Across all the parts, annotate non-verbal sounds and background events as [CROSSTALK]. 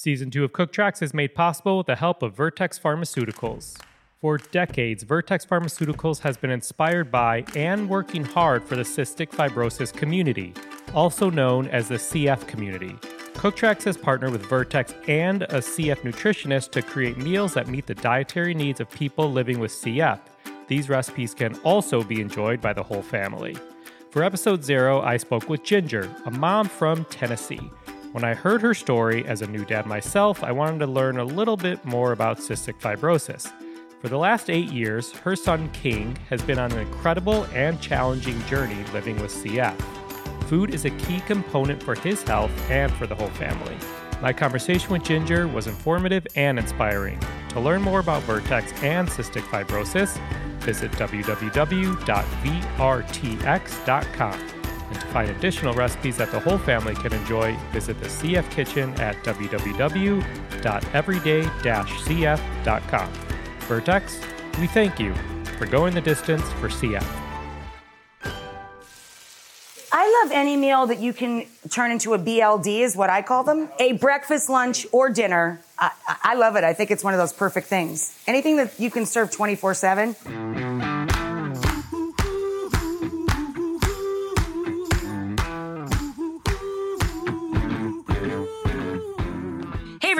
Season 2 of Cook Tracks is made possible with the help of Vertex Pharmaceuticals. For decades, Vertex Pharmaceuticals has been inspired by and working hard for the cystic fibrosis community, also known as the CF community. Cook Tracks has partnered with Vertex and a CF nutritionist to create meals that meet the dietary needs of people living with CF. These recipes can also be enjoyed by the whole family. For episode zero, I spoke with Ginger, a mom from Tennessee. When I heard her story as a new dad myself, I wanted to learn a little bit more about cystic fibrosis. For the last eight years, her son King has been on an incredible and challenging journey living with CF. Food is a key component for his health and for the whole family. My conversation with Ginger was informative and inspiring. To learn more about Vertex and cystic fibrosis, visit www.vrtx.com. And to find additional recipes that the whole family can enjoy, visit the CF Kitchen at www.everyday-cf.com. Vertex, we thank you for going the distance for CF. I love any meal that you can turn into a BLD, is what I call them. A breakfast, lunch, or dinner. I, I love it. I think it's one of those perfect things. Anything that you can serve 24 7.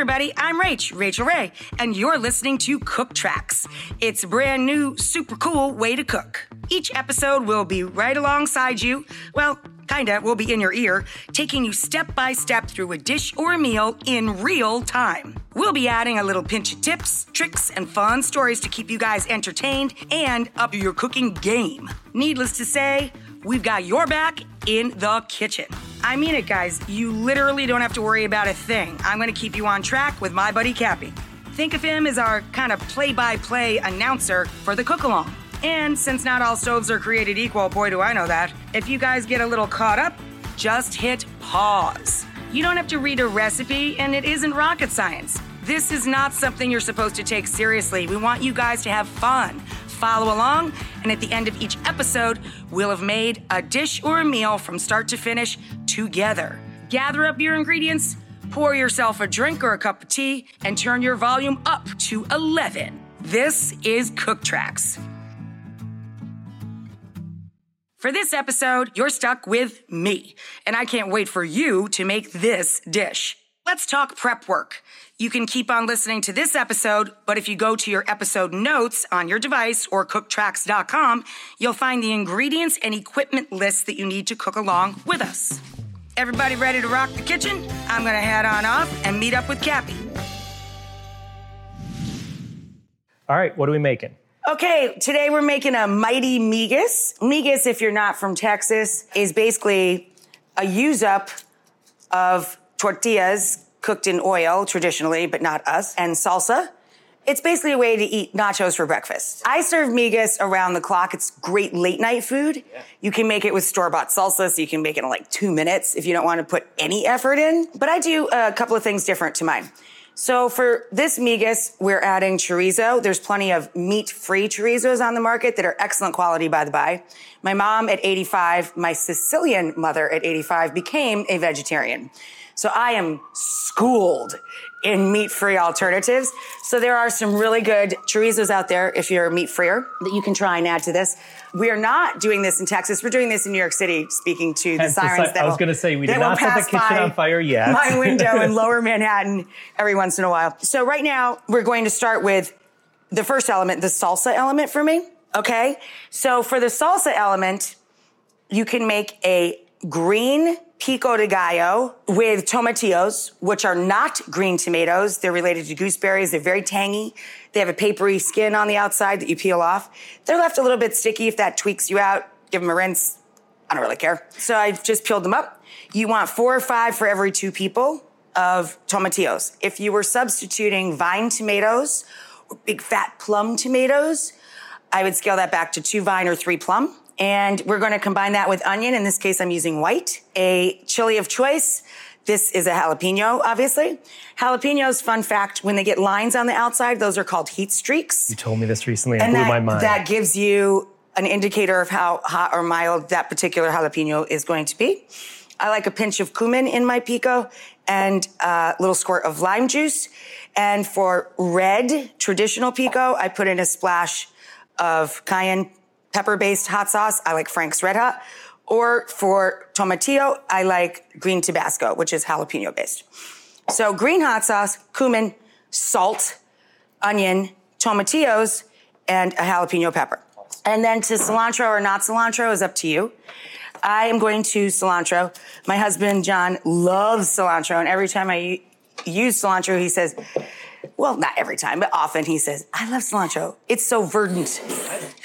Everybody, I'm Rach, Rachael Ray, and you're listening to Cook Tracks. It's a brand new, super cool way to cook. Each episode will be right alongside you. Well, kinda, will be in your ear, taking you step by step through a dish or a meal in real time. We'll be adding a little pinch of tips, tricks, and fun stories to keep you guys entertained and up your cooking game. Needless to say, we've got your back in the kitchen. I mean it, guys. You literally don't have to worry about a thing. I'm going to keep you on track with my buddy Cappy. Think of him as our kind of play by play announcer for the cook along. And since not all stoves are created equal, boy, do I know that, if you guys get a little caught up, just hit pause. You don't have to read a recipe, and it isn't rocket science. This is not something you're supposed to take seriously. We want you guys to have fun. Follow along, and at the end of each episode, we'll have made a dish or a meal from start to finish together. Gather up your ingredients, pour yourself a drink or a cup of tea, and turn your volume up to 11. This is Cook Tracks. For this episode, you're stuck with me, and I can't wait for you to make this dish. Let's talk prep work. You can keep on listening to this episode, but if you go to your episode notes on your device or cooktracks.com, you'll find the ingredients and equipment lists that you need to cook along with us. Everybody ready to rock the kitchen? I'm gonna head on off and meet up with Cappy. All right, what are we making? Okay, today we're making a mighty migas. Migas, if you're not from Texas, is basically a use up of tortillas cooked in oil traditionally, but not us, and salsa. It's basically a way to eat nachos for breakfast. I serve migas around the clock. It's great late night food. Yeah. You can make it with store bought salsa, so you can make it in like two minutes if you don't want to put any effort in. But I do a couple of things different to mine. So for this migas, we're adding chorizo. There's plenty of meat-free chorizos on the market that are excellent quality, by the by. My mom at 85, my Sicilian mother at 85 became a vegetarian. So I am schooled in meat-free alternatives. So there are some really good chorizos out there if you're a meat freer that you can try and add to this. We are not doing this in Texas. We're doing this in New York City, speaking to the sirens. That I was going to say we did not set the kitchen on fire yet. My window in [LAUGHS] Lower Manhattan every once in a while. So right now we're going to start with the first element, the salsa element for me. Okay, so for the salsa element, you can make a green pico de gallo with tomatillos, which are not green tomatoes. They're related to gooseberries. They're very tangy. They have a papery skin on the outside that you peel off. They're left a little bit sticky. If that tweaks you out, give them a rinse. I don't really care. So I just peeled them up. You want four or five for every two people of tomatillos. If you were substituting vine tomatoes or big fat plum tomatoes, I would scale that back to two vine or three plum. And we're going to combine that with onion. In this case, I'm using white. A chili of choice. This is a jalapeno, obviously. Jalapenos, fun fact, when they get lines on the outside, those are called heat streaks. You told me this recently and, and blew that, my mind. That gives you an indicator of how hot or mild that particular jalapeno is going to be. I like a pinch of cumin in my pico and a little squirt of lime juice. And for red traditional pico, I put in a splash of cayenne pepper based hot sauce. I like Frank's Red Hot. Or for tomatillo, I like green Tabasco, which is jalapeno based. So green hot sauce, cumin, salt, onion, tomatillos, and a jalapeno pepper. And then to cilantro or not cilantro is up to you. I am going to cilantro. My husband, John, loves cilantro. And every time I use cilantro, he says, well, not every time, but often he says, I love cilantro. It's so verdant.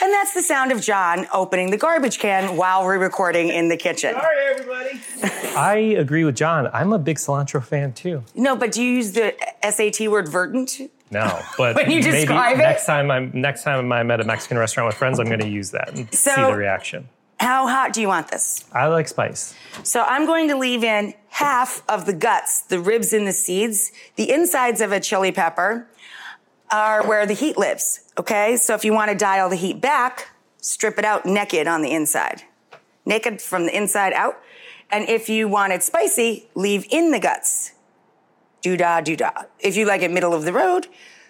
And that's the sound of John opening the garbage can while we're recording in the kitchen. Sorry, everybody. [LAUGHS] I agree with John. I'm a big cilantro fan too. No, but do you use the SAT word verdant? No, [LAUGHS] but When you maybe describe it? next time I'm next time I'm at a Mexican restaurant with friends, I'm going to use that and see the reaction. How hot do you want this? I like spice. So I'm going to leave in half of the guts, the ribs and the seeds. The insides of a chili pepper are where the heat lives. Okay. So if you want to dial the heat back, strip it out naked on the inside, naked from the inside out. And if you want it spicy, leave in the guts. Doo dah, doo dah. If you like it middle of the road,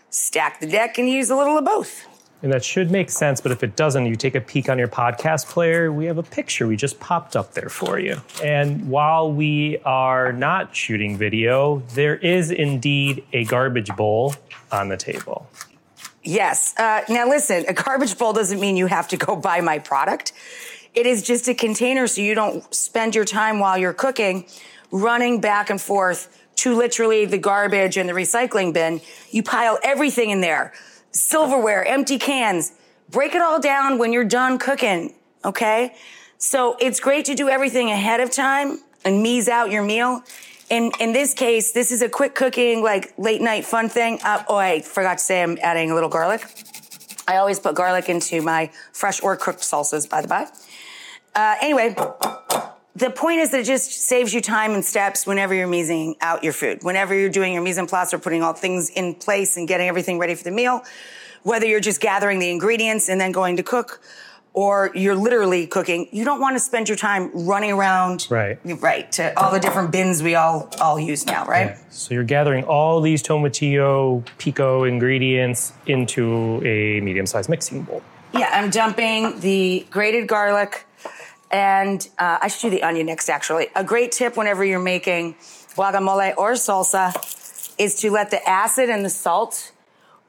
stack the deck and use a little of both. And that should make sense, but if it doesn't, you take a peek on your podcast player. We have a picture we just popped up there for you. And while we are not shooting video, there is indeed a garbage bowl on the table. Yes. Uh, now listen, a garbage bowl doesn't mean you have to go buy my product. It is just a container so you don't spend your time while you're cooking running back and forth to literally the garbage and the recycling bin. You pile everything in there. Silverware, empty cans. Break it all down when you're done cooking. Okay. So it's great to do everything ahead of time and mise out your meal. In, in this case, this is a quick cooking, like late night fun thing. Uh, oh, I forgot to say I'm adding a little garlic. I always put garlic into my fresh or cooked salsas, by the by. Uh, anyway, the point is that it just saves you time and steps whenever you're mising out your food. Whenever you're doing your mise en place or putting all things in place and getting everything ready for the meal, whether you're just gathering the ingredients and then going to cook, or you're literally cooking, you don't want to spend your time running around, Right. right, to all the different bins we all all use now, right? So you're gathering all these tomatillo pico ingredients into a medium-sized mixing bowl. Yeah, I'm dumping the grated garlic, and uh, I should do the onion next. Actually, a great tip whenever you're making guacamole or salsa is to let the acid and the salt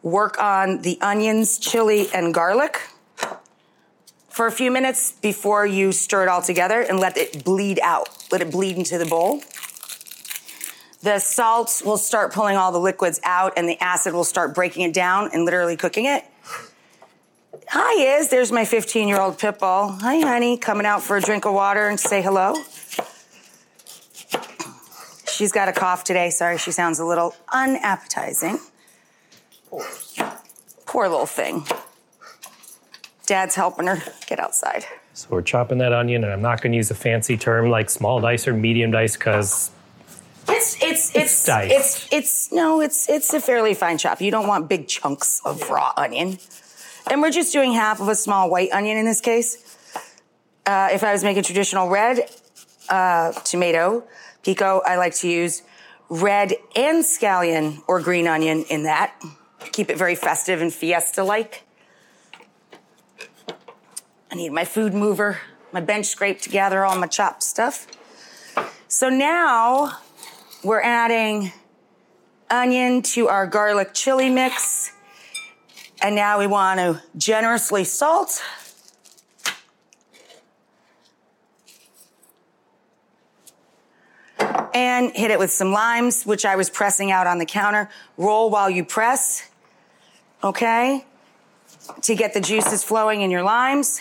work on the onions, chili, and garlic for a few minutes before you stir it all together and let it bleed out. Let it bleed into the bowl. The salt will start pulling all the liquids out, and the acid will start breaking it down and literally cooking it. Hi, Iz. There's my 15 year old pit bull. Hi, honey. Coming out for a drink of water and say hello. She's got a cough today. Sorry, she sounds a little unappetizing. Poor little thing. Dad's helping her get outside. So we're chopping that onion, and I'm not going to use a fancy term like small dice or medium dice because It's it's it's diced. it's it's no, it's it's a fairly fine chop. You don't want big chunks of raw onion. And we're just doing half of a small white onion in this case. Uh, if I was making traditional red uh, tomato pico, I like to use red and scallion or green onion in that. Keep it very festive and fiesta-like. I need my food mover, my bench scrape to gather all my chopped stuff. So now we're adding onion to our garlic chili mix. And now we want to generously salt. And hit it with some limes, which I was pressing out on the counter. Roll while you press, okay? To get the juices flowing in your limes.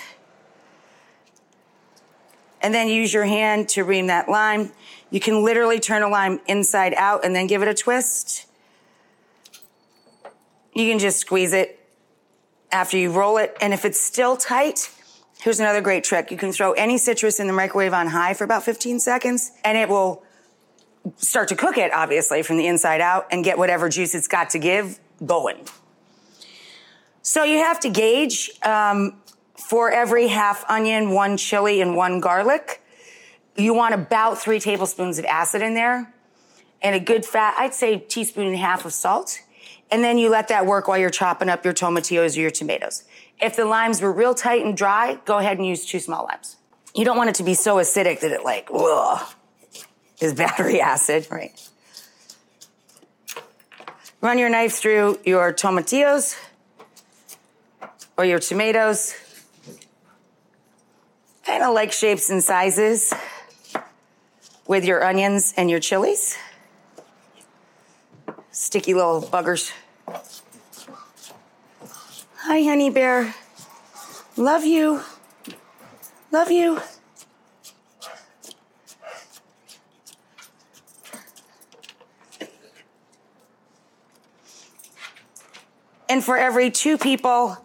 And then use your hand to ream that lime. You can literally turn a lime inside out and then give it a twist. You can just squeeze it after you roll it. And if it's still tight, here's another great trick. You can throw any citrus in the microwave on high for about 15 seconds and it will start to cook it, obviously, from the inside out and get whatever juice it's got to give going. So you have to gauge um, for every half onion, one chili, and one garlic. You want about three tablespoons of acid in there and a good fat, I'd say teaspoon and a half of salt. And then you let that work while you're chopping up your tomatillos or your tomatoes. If the limes were real tight and dry, go ahead and use two small limes. You don't want it to be so acidic that it like, ugh, is battery [LAUGHS] acid, right? Run your knife through your tomatillos or your tomatoes. Kind of like shapes and sizes with your onions and your chilies. Sticky little buggers. Hi, honey bear. Love you. Love you. And for every two people,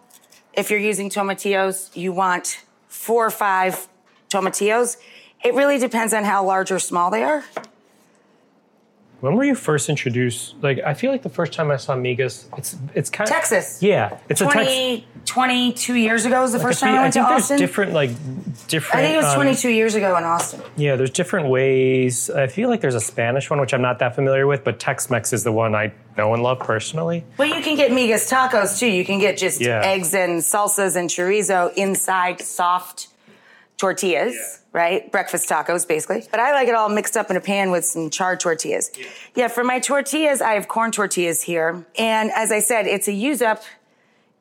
if you're using tomatillos, you want four or five tomatillos. It really depends on how large or small they are. When were you first introduced? Like, I feel like the first time I saw migas, it's it's kind of Texas. Yeah, it's a 20, Tex. 22 years ago was the first time I I went to think there's Austin. different like different. I think it was um, 22 years ago in Austin. Yeah, there's different ways. I feel like there's a Spanish one which I'm not that familiar with, but Tex-Mex is the one I know and love personally. But you can get migas tacos too. You can get just Yeah. eggs and salsas and chorizo inside soft tortillas, right? Breakfast tacos, basically. But I like it all mixed up in a pan with some charred tortillas. Yeah. for my tortillas, I have corn tortillas here. And as I said, it's a use up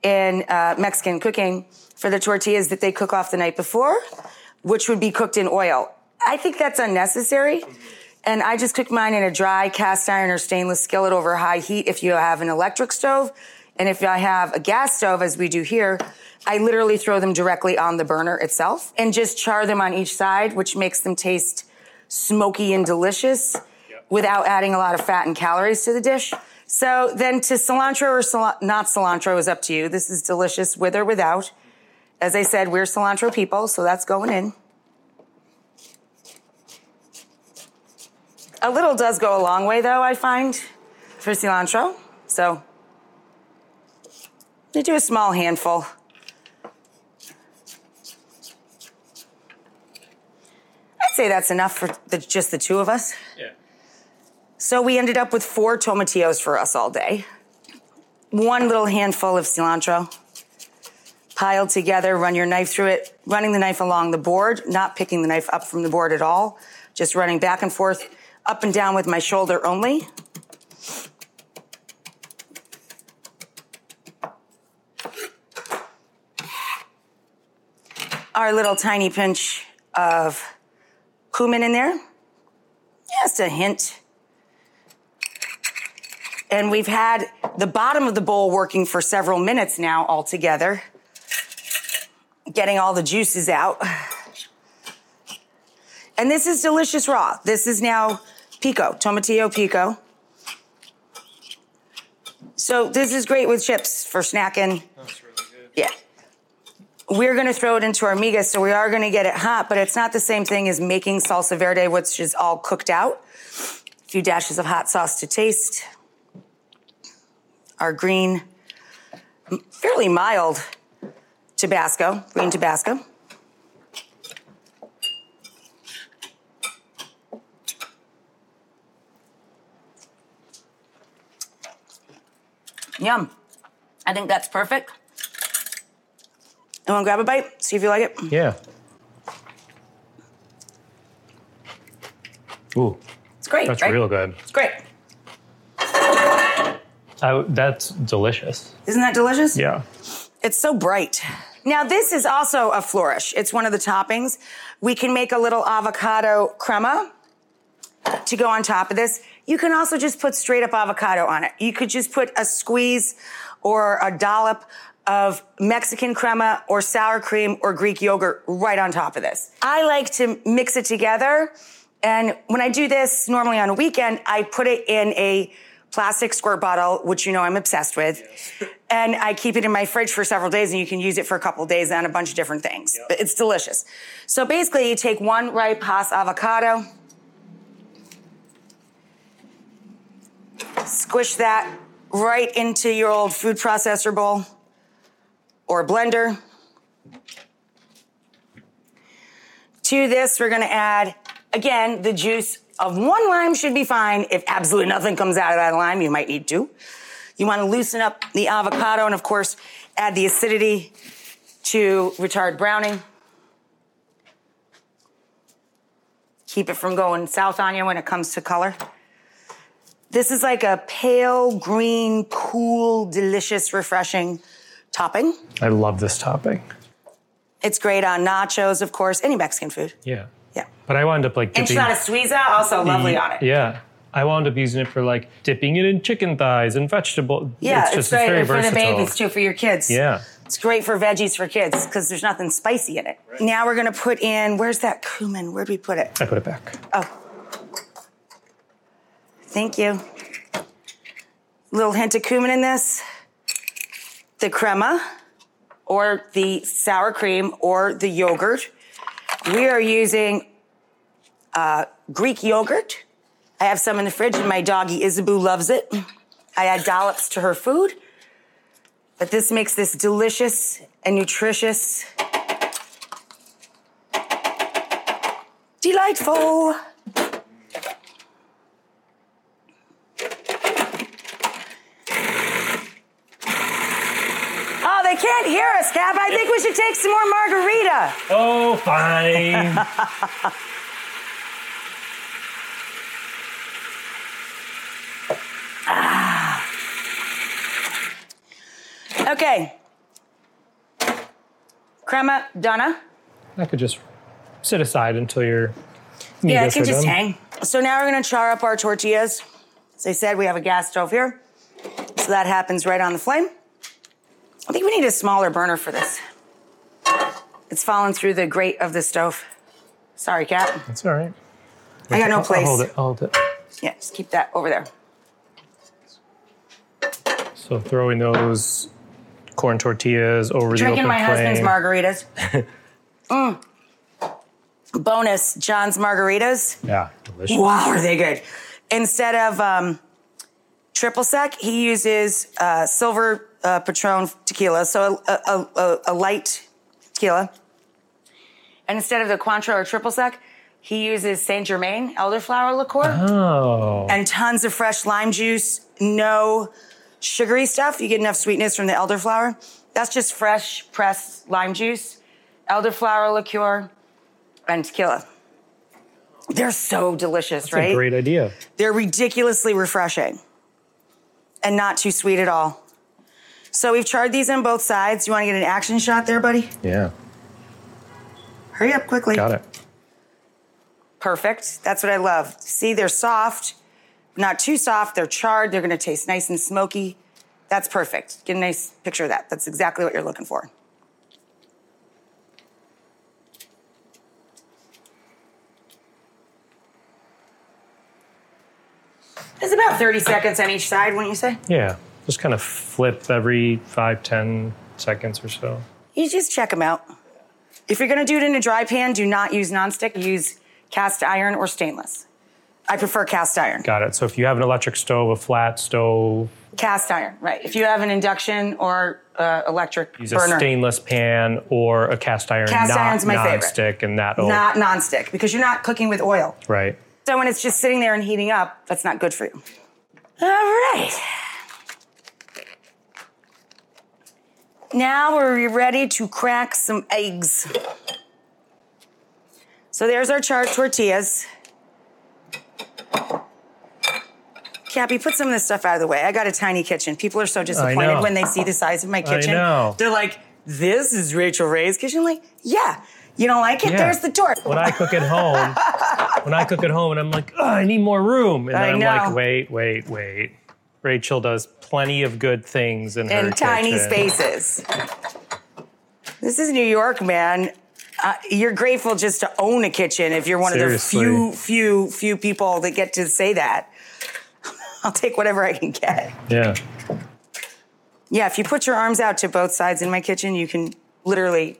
in uh, Mexican cooking for the tortillas that they cook off the night before, which would be cooked in oil. I think that's unnecessary. And I just cook mine in a dry cast iron or stainless skillet over high heat if you have an electric stove. And if I have a gas stove, as we do here, I literally throw them directly on the burner itself and just char them on each side, which makes them taste smoky and delicious without adding a lot of fat and calories to the dish. So then to cilantro or cil- not cilantro is up to you. This is delicious with or without. As I said, we're cilantro people, so that's going in. A little does go a long way, though, I find, for cilantro. So they do a small handful. I'd say that's enough for the, just the two of us. Yeah. So we ended up with four tomatillos for us all day. One little handful of cilantro piled together. Run your knife through it, running the knife along the board, not picking the knife up from the board at all, just running back and forth, up and down with my shoulder only. Our little tiny pinch of cumin in there. Just a hint. And we've had the bottom of the bowl working for several minutes now altogether, getting all the juices out. And this is delicious raw. This is now pico, tomatillo pico. So this is great with chips for snacking. That's really good. Yeah. We're gonna throw it into our migas, so we are gonna get it hot, but it's not the same thing as making salsa verde, which is all cooked out. A few dashes of hot sauce to taste. Our green, fairly mild Tabasco, green Tabasco. Yum. I think that's perfect. You want to grab a bite? See if you like it. Yeah. Ooh, It's great. that's right? real good. It's great. I, that's delicious. Isn't that delicious? Yeah. It's so bright. Now, this is also a flourish. It's one of the toppings. We can make a little avocado crema to go on top of this. You can also just put straight up avocado on it. You could just put a squeeze or a dollop of Mexican crema or sour cream or Greek yogurt right on top of this. I like to mix it together. And when I do this normally on a weekend, I put it in a plastic squirt bottle, which you know I'm obsessed with. [LAUGHS] And I keep it in my fridge for several days and you can use it for a couple days on a bunch of different things. But it's delicious. So basically you take one ripe Hass avocado, squish that right into your old food processor bowl or blender. To this, we're gonna add Again, the juice of one lime should be fine. If absolutely nothing comes out of that lime, you might need two. You want to loosen up the avocado and, of course, add the acidity to retard browning. Keep it from going south on you when it comes to color. This is like a pale green, cool, delicious, refreshing topping. I love this topping. It's great on nachos, of course, any Mexican food. Yeah. Yeah. But I wound up like dipping. Enchilada suiza, also lovely on it. Yeah. I wound up using it for like dipping it in chicken thighs and vegetable. Yeah, it's it's, just great very and for versatile. the babies too, for your kids. Yeah. It's great for veggies for kids because there's nothing spicy in it. Now we're gonna put in, where's that cumin? Where'd we put it? I put it back. Oh. Thank you. Little hint of cumin in this. The crema, or the sour cream, or the yogurt. We are using uh, Greek yogurt. I have some in the fridge, and my doggy Isaboo loves it. I add dollops to her food. But this makes this delicious and nutritious. Delightful. Oh, they can't hear us, Cap. I think we should take some more margarita. Oh, fine. [LAUGHS] Ah. Okay. Crema donna. I could just sit aside until your Yeah, it noodles can just done. hang. So now we're gonna char up our tortillas. As I said, we have a gas stove here. So that happens right on the flame. I think we need a smaller burner for this. It's fallen through the grate of the stove. Sorry, Cat. That's all right. I got no I'll- place. I'll hold it. I'll hold it. Yeah, just keep that over there. So throwing those corn tortillas over Drinking the my open husband's margaritas. [LAUGHS] mm. Bonus, John's margaritas. Yeah, delicious. Wow, are they good? Instead of um, triple sec, he uses uh, silver uh, Patron tequila, so a, a, a, a light tequila. And instead of the Cointreau or triple sec, he uses Saint Germain elderflower liqueur Oh, and tons of fresh lime juice. No sugary stuff. You get enough sweetness from the elderflower. That's just fresh pressed lime juice, elderflower liqueur, and tequila. They're so delicious, that's right? a great idea. They're ridiculously refreshing and not too sweet at all. So we've charred these on both sides. You want to get an action shot there, buddy? Yeah, Hurry up quickly. got it. Perfect. That's what I love. See, they're soft, not too soft. They're charred. They're going to taste nice and smoky. That's perfect. Get a nice picture of that. That's exactly what you're looking for. It's about 30 seconds on each side, wouldn't you say? Yeah, just kind of flip every five, ten seconds or so. You just check them out. If you're gonna do it in a dry pan, do not use nonstick. Use cast iron or stainless. I prefer cast iron. Got it. So if you have an electric stove, a flat stove, Cast iron, right. If you have an induction or uh, electric use burner, a stainless pan or a cast iron, Cast not iron's my favorite. non-stick, and that'll not nonstick, because you're not cooking with oil. right. So when it's just sitting there and heating up, that's not good for you. All right. Now we're ready to crack some eggs. So there's our charred tortillas. Cappy, put some of this stuff out of the way. I got a tiny kitchen. People are so disappointed when they see the size of my kitchen. know. They're like, this is Rachael Ray's kitchen. Like, yeah. You don't like it? Yeah. There's the door. When I cook at home, when I cook at home, and I'm like, oh, I need more room, and then I I'm like, wait, wait, wait. Rachael does plenty of good things in her in tiny kitchen. spaces. This is New York, man. Uh, you're grateful just to own a kitchen if you're one of the few, few, few people that get to say that. [LAUGHS] I'll take whatever I can get. Yeah. Yeah, if you put your arms out to both sides in my kitchen, you can literally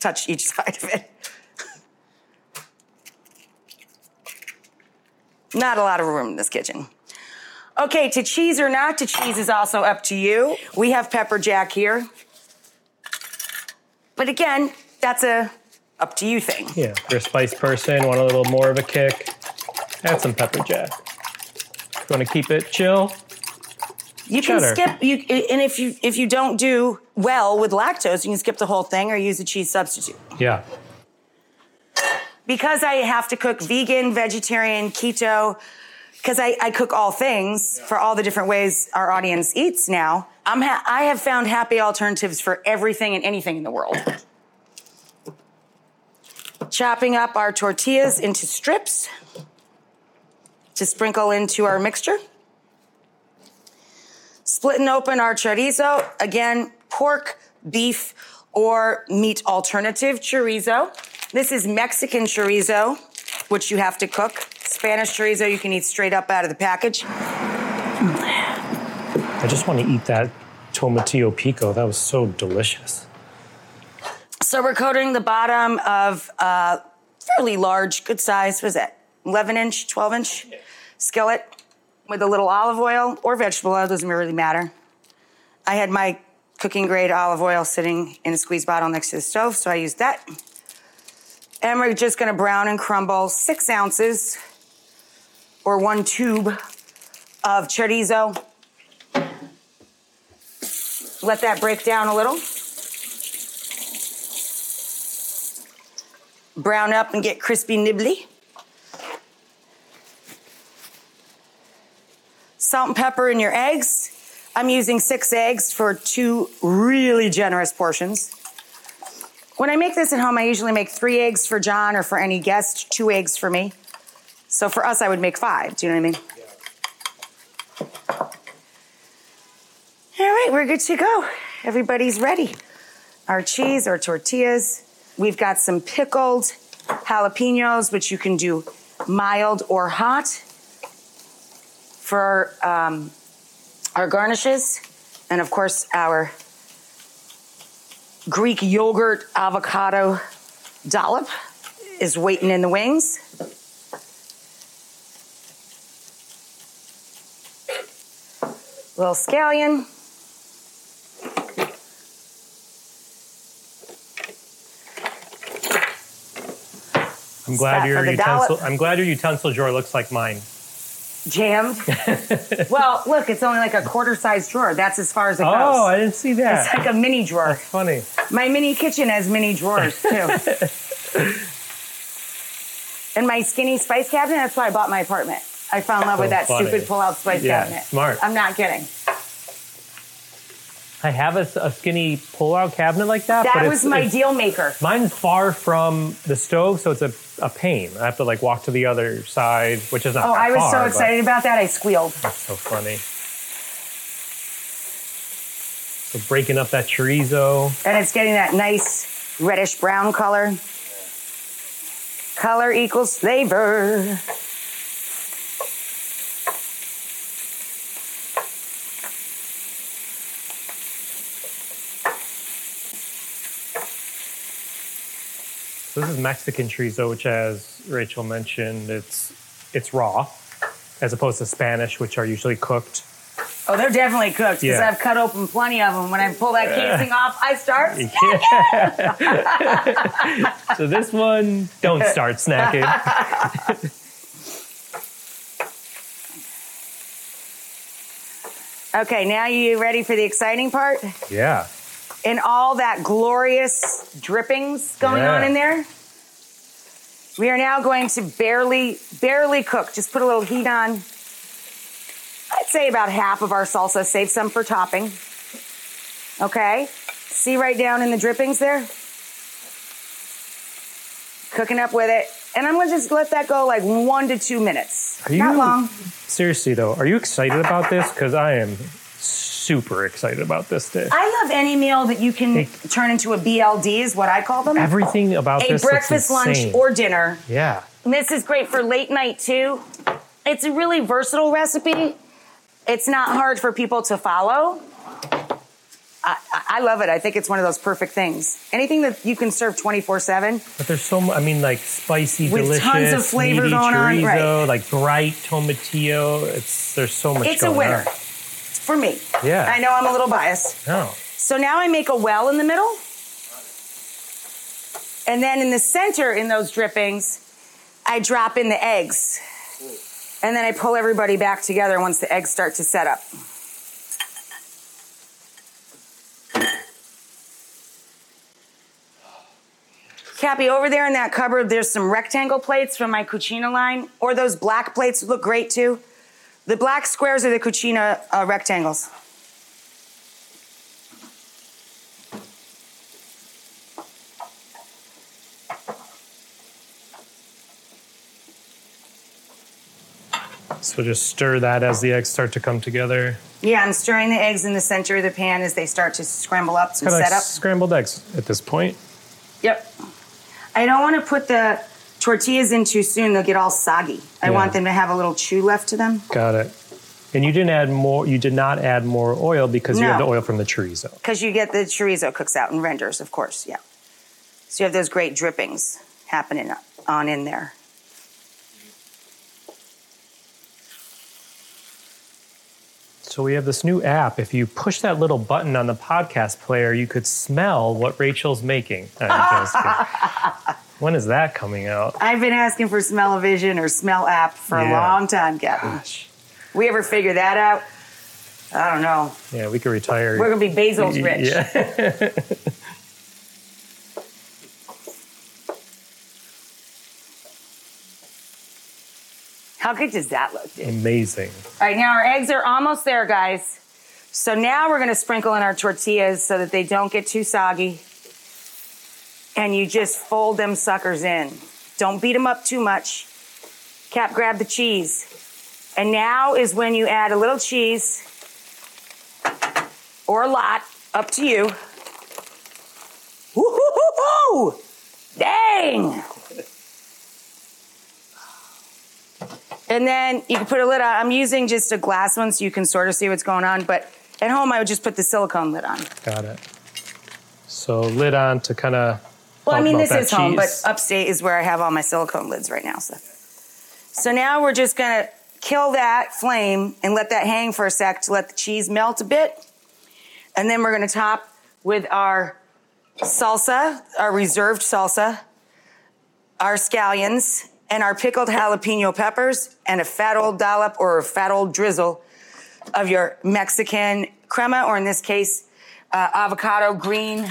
touch each [LAUGHS] side of it. Not a lot of room in this kitchen. Okay, to cheese or not to cheese is also up to you. We have pepper jack here. But again, that's a up to you thing. Yeah, if you're a spice person, want a little more of a kick, add some pepper jack. If you want to keep it chill, You can skip you and if you if you don't do well with lactose, you can skip the whole thing or use a cheese substitute. yeah. Because I have to cook vegan, vegetarian, keto, because I, I cook all things for all the different ways our audience eats now. I'm ha- I have found happy alternatives for everything and anything in the world. Chopping up our tortillas into strips to sprinkle into our mixture. Splitting open our chorizo, again, pork, beef, or meat alternative chorizo. This is Mexican chorizo, which you have to cook. Spanish chorizo you can eat straight up out of the package. I just want to eat that tomatillo pico. That was so delicious. So we're coating the bottom of a fairly large, good size, was that 11 inch, 12 inch skillet with a little olive oil or vegetable oil, doesn't really matter. I had my cooking grade olive oil sitting in a squeeze bottle next to the stove, so I used that. And we're just gonna brown and crumble six ounces or one tube of chorizo. Let that break down a little. brown up and get crispy nibbly. Salt and pepper in your eggs. I'm using six eggs for two really generous portions. When I make this at home, I usually make three eggs for John or for any guest, two eggs for me. So for us, I would make five. Do you know what I mean? All right, we're good to go. Everybody's ready. Our cheese, our tortillas. We've got some pickled jalapenos, which you can do mild or hot for um, our garnishes. And of course, our Greek yogurt avocado dollop is waiting in the wings. Little scallion. I'm glad your utensil. I'm glad your utensil drawer looks like mine. jammed. [LAUGHS] well, look, it's only like a quarter size drawer. That's as far as it goes. Oh, I didn't see that. it's like a mini drawer. Funny. My mini kitchen has mini drawers too. [LAUGHS] and my skinny spice cabinet, that's why I bought my apartment. I fell in love So with that funny. stupid pull out spice Yeah, cabinet. smart. I'm not kidding. I have a, a skinny pull-out cabinet like that. That was my deal maker. Mine's far from the stove, so it's a, a pain. I have to like walk to the other side, which is not. Oh, I was far, so excited about that, I squealed. That's so funny. So breaking up that chorizo. And it's getting that nice reddish brown color. Color equals flavor. So this is Mexican chorizo, which, as Rachael mentioned, it's it's raw, as opposed to Spanish, which are usually cooked. Oh, they're definitely cooked because Yeah. I've cut open plenty of them. When I pull that casing off, I start. [LAUGHS] Yeah. [LAUGHS] so this one, don't start snacking. [LAUGHS] Okay, now you ready for the exciting part? Yeah. And all that glorious drippings going Yeah. on in there. We are now going to barely, barely cook. Just put a little heat on. I'd say about half of our salsa. Save some for topping. Okay. See right down in the drippings there? Cooking up with it. And I'm gonna just let that go like one to two minutes. Are Not you- long. Seriously though, are you excited about this? Because I am super excited about this dish. I love any meal that you can turn into a BLD, is what I call them. Everything about a this looks breakfast, lunch, or dinner. yeah. And this is great for late night too. It's a really versatile recipe. It's not hard for people to follow. I, I- love it. I think it's one of those perfect things. Anything that you can serve 24 7. But there's so much, I mean, like spicy, With delicious, tons of flavor meaty going on, chorizo, right. like bright tomatillo. It's there's so much. It's a winner on. For me. Yeah. I know I'm a little biased. No. So now I make a well in the middle. And then in the center, in those drippings, I drop in the eggs. And then I pull everybody back together once the eggs start to set up. Cappy, over there in that cupboard, there's some rectangle plates from my Cucina line, or those black plates look great too. The black squares are the Cucina uh, rectangles. So just stir that as the eggs start to come together. Yeah, I'm stirring the eggs in the center of the pan as they start to scramble up and set like up. scrambled eggs at this point. Yep. I don't want to put the tortillas in too soon; they'll get all soggy. I Yeah. want them to have a little chew left to them Got it. And you didn't add more. You did not add more oil because you have the oil from the chorizo. because you get the chorizo cooks out and renders, of course. Yeah. So you have those great drippings happening on in there. So we have this new app. If you push that little button on the podcast player, you could smell what Rachael's making. [LAUGHS] I'm just kidding. when is that coming out? I've been asking for Smell-O-Vision or Smell app for a long time, Captain. Gosh. We ever figure that out? I don't know. Yeah, we could retire. We're gonna be Bezos rich. Yeah. [LAUGHS] How good does that look, dude? Amazing. All right, now our eggs are almost there, guys. So now we're gonna sprinkle in our tortillas so that they don't get too soggy. And you just fold them suckers in. Don't beat them up too much. Cap, grab the cheese. And now is when you add a little cheese or a lot, up to you. Woo-hoo-hoo-hoo! Dang! And then you can put a lid on. I'm using just a glass one so you can sort of see what's going on. But at home, I would just put the silicone lid on. Got it. So lid on to kind of. Well, I mean, this is home, but upstate is where I have all my silicone lids right now. So, so now we're just gonna kill that flame and let that hang for a sec to let the cheese melt a bit. And then we're gonna top with our salsa, our reserved salsa, our scallions, and our pickled jalapeno peppers, and a fat old dollop or a fat old drizzle of your Mexican crema, or in this case, uh, avocado green,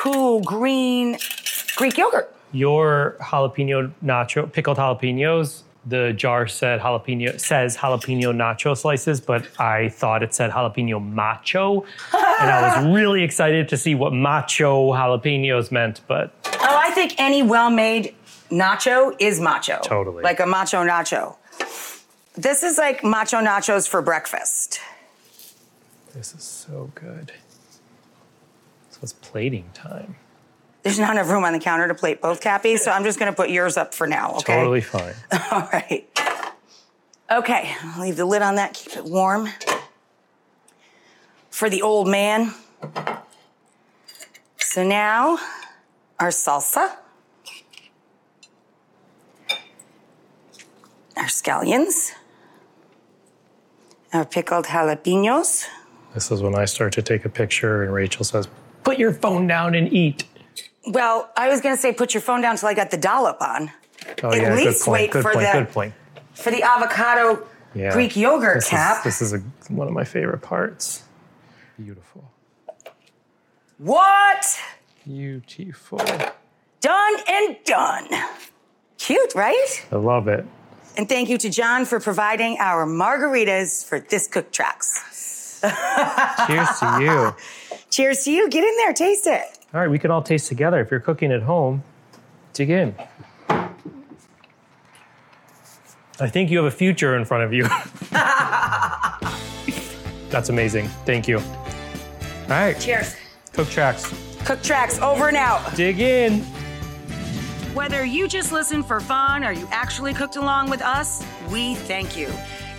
cool green Greek yogurt. your jalapeno nacho pickled jalapenos. The jar said jalapeno says jalapeno nacho slices, but I thought it said jalapeno macho, and I was [LAUGHS] really excited to see what macho jalapenos meant. But Oh, I think any well-made nacho is macho. Totally. Like a macho nacho. This is like macho nachos for breakfast. this is so good. It's plating time. There's not enough room on the counter to plate both Cappy, so I'm just gonna put yours up for now, okay? Totally fine. [LAUGHS] All right. Okay, I'll leave the lid on that, keep it warm. For the old man. So now, our salsa. Our scallions. Our pickled jalapenos. This is when I start to take a picture, and Rachael says, "Put your phone down and eat." Well, I was gonna say put your phone down till I got the dollop on. Oh At yeah, least good point. wait good for point. the- Good point. For the avocado Yeah. Greek yogurt This cap. Is, this is a, one of my favorite parts. Beautiful. what? Beautiful. Done and done. Cute, right? I love it. And thank you to John for providing our margaritas for this Cook Tracks. Cheers to you. [LAUGHS] All Cheers to you. Get in there, taste it. All right, we can all taste together. If you're cooking at home, dig in. I think you have a future in front of you. [LAUGHS] That's amazing. Thank you. All right, Cheers. cook tracks. Cook Tracks over and out. Dig in. Whether you just listen for fun or you actually cooked along with us, we thank you.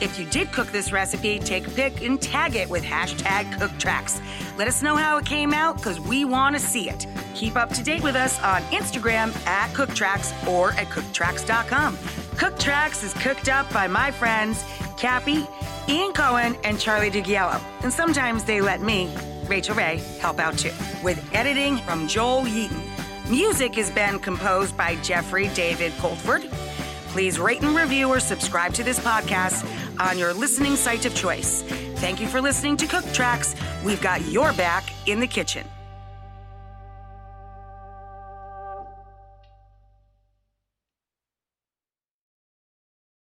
If you did cook this recipe, take a pic and tag it with hashtag CookTracks. Let us know how it came out because we want to see it. Keep up to date with us on Instagram at CookTracks or at CookTracks.com. CookTracks is cooked up by my friends Cappy, Ian Cohen, and Charlie DiGiello. And sometimes they let me, Rachael Ray, help out too. With editing from Joel Yeaton. Music has been composed by Jeffrey David Coltford. Please rate and review or subscribe to this podcast on your listening site of choice. Thank you for listening to Cook Tracks. We've got your back in the kitchen.